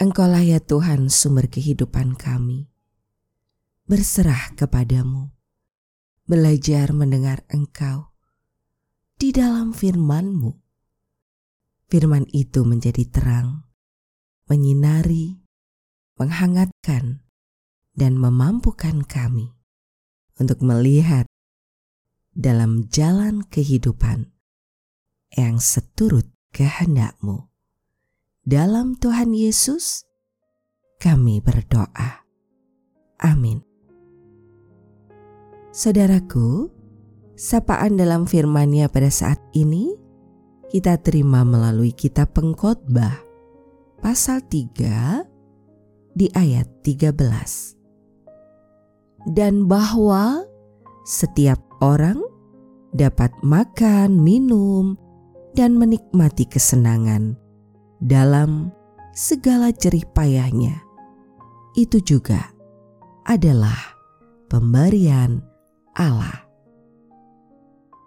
Engkaulah ya Tuhan sumber kehidupan kami. Berserah kepadamu, belajar mendengar Engkau di dalam firman-Mu. Firman itu menjadi terang, menyinari, menghangatkan, dan memampukan kami untuk melihat dalam jalan kehidupan yang seturut kehendak-Mu. Dalam Tuhan Yesus, kami berdoa. Amin. Saudaraku, sapaan dalam firman-Nya pada saat ini kita terima melalui kitab Pengkhotbah pasal 3 di ayat 13. Dan bahwa setiap orang dapat makan, minum, dan menikmati kesenangan dalam segala jerih payahnya. Itu juga adalah pemberian Allah.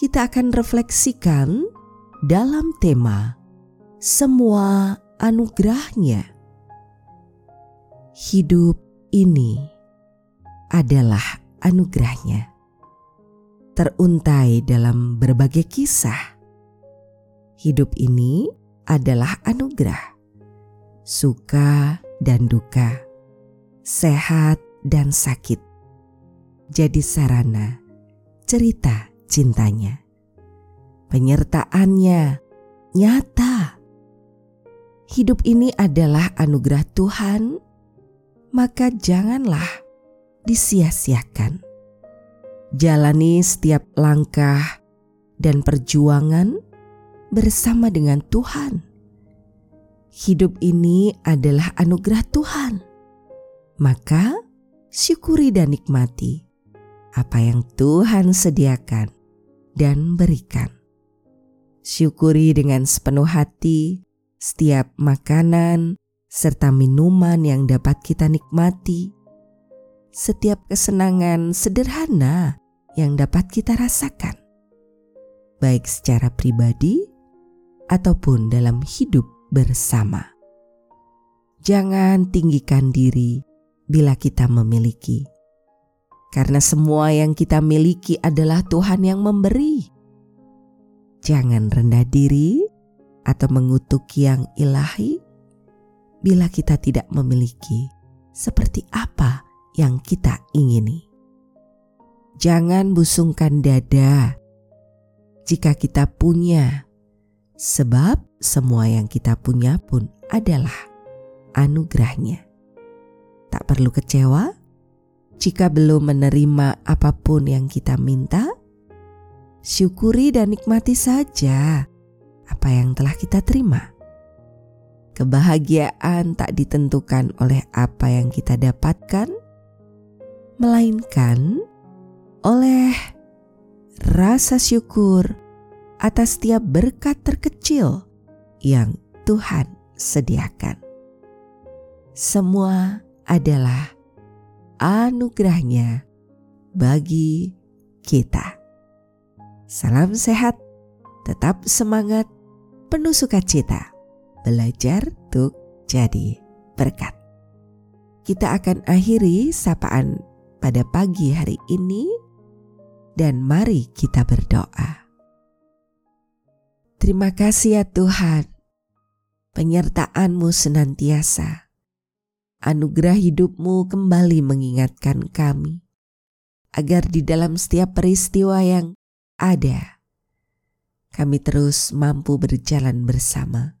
Kita akan refleksikan dalam tema semua anugerahnya. Hidup ini adalah anugerahnya. Teruntai dalam berbagai kisah. Hidup ini adalah anugerah, suka dan duka, sehat dan sakit. Jadi sarana cerita cintanya. Penyertaannya nyata. Hidup ini adalah anugerah Tuhan, maka janganlah disia-siakan. Jalani setiap langkah dan perjuangan bersama dengan Tuhan. Hidup ini adalah anugerah Tuhan, maka syukuri dan nikmati apa yang Tuhan sediakan dan berikan. Syukuri dengan sepenuh hati setiap makanan serta minuman yang dapat kita nikmati, setiap kesenangan sederhana yang dapat kita rasakan, baik secara pribadi ataupun dalam hidup bersama. Jangan tinggikan diri bila kita memiliki, karena semua yang kita miliki adalah Tuhan yang memberi. Jangan rendah diri atau mengutuk yang ilahi bila kita tidak memiliki seperti apa yang kita ingini. Jangan busungkan dada jika kita punya Sebab semua yang kita punya pun adalah anugerahnya. Tak perlu kecewa jika belum menerima apa pun yang kita minta. Syukuri dan nikmati saja apa yang telah kita terima. Kebahagiaan tak ditentukan oleh apa yang kita dapatkan, melainkan oleh rasa syukur atas setiap berkat terkecil yang Tuhan sediakan. Semua adalah anugerahnya bagi kita. Salam sehat, tetap semangat, penuh sukacita, belajar untuk jadi berkat. Kita akan akhiri sapaan pada pagi hari ini dan mari kita berdoa. Terima kasih ya Tuhan, penyertaan-Mu senantiasa. Anugerah hidupmu kembali mengingatkan kami, agar di dalam setiap peristiwa yang ada, kami terus mampu berjalan bersama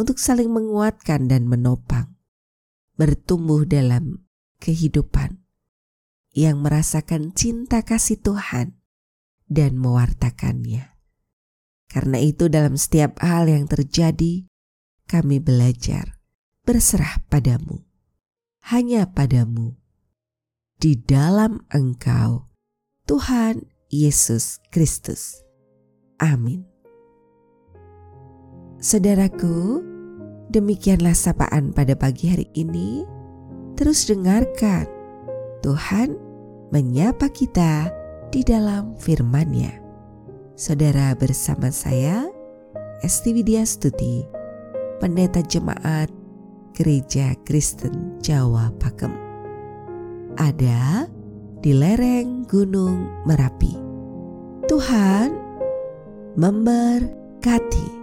untuk saling menguatkan dan menopang, bertumbuh dalam kehidupan yang merasakan cinta kasih Tuhan dan mewartakannya. Karena itu dalam setiap hal yang terjadi, kami belajar berserah padamu. hanya padamu. Di dalam Engkau, Tuhan Yesus Kristus. Amin. Saudaraku, demikianlah sapaan pada pagi hari ini. Terus dengarkan, Tuhan menyapa kita di dalam firman-Nya. Saudara bersama saya, Esti Widya Stuti, Pendeta Jemaat Gereja Kristen Jawa Pakem. Ada di lereng Gunung Merapi. Tuhan memberkati.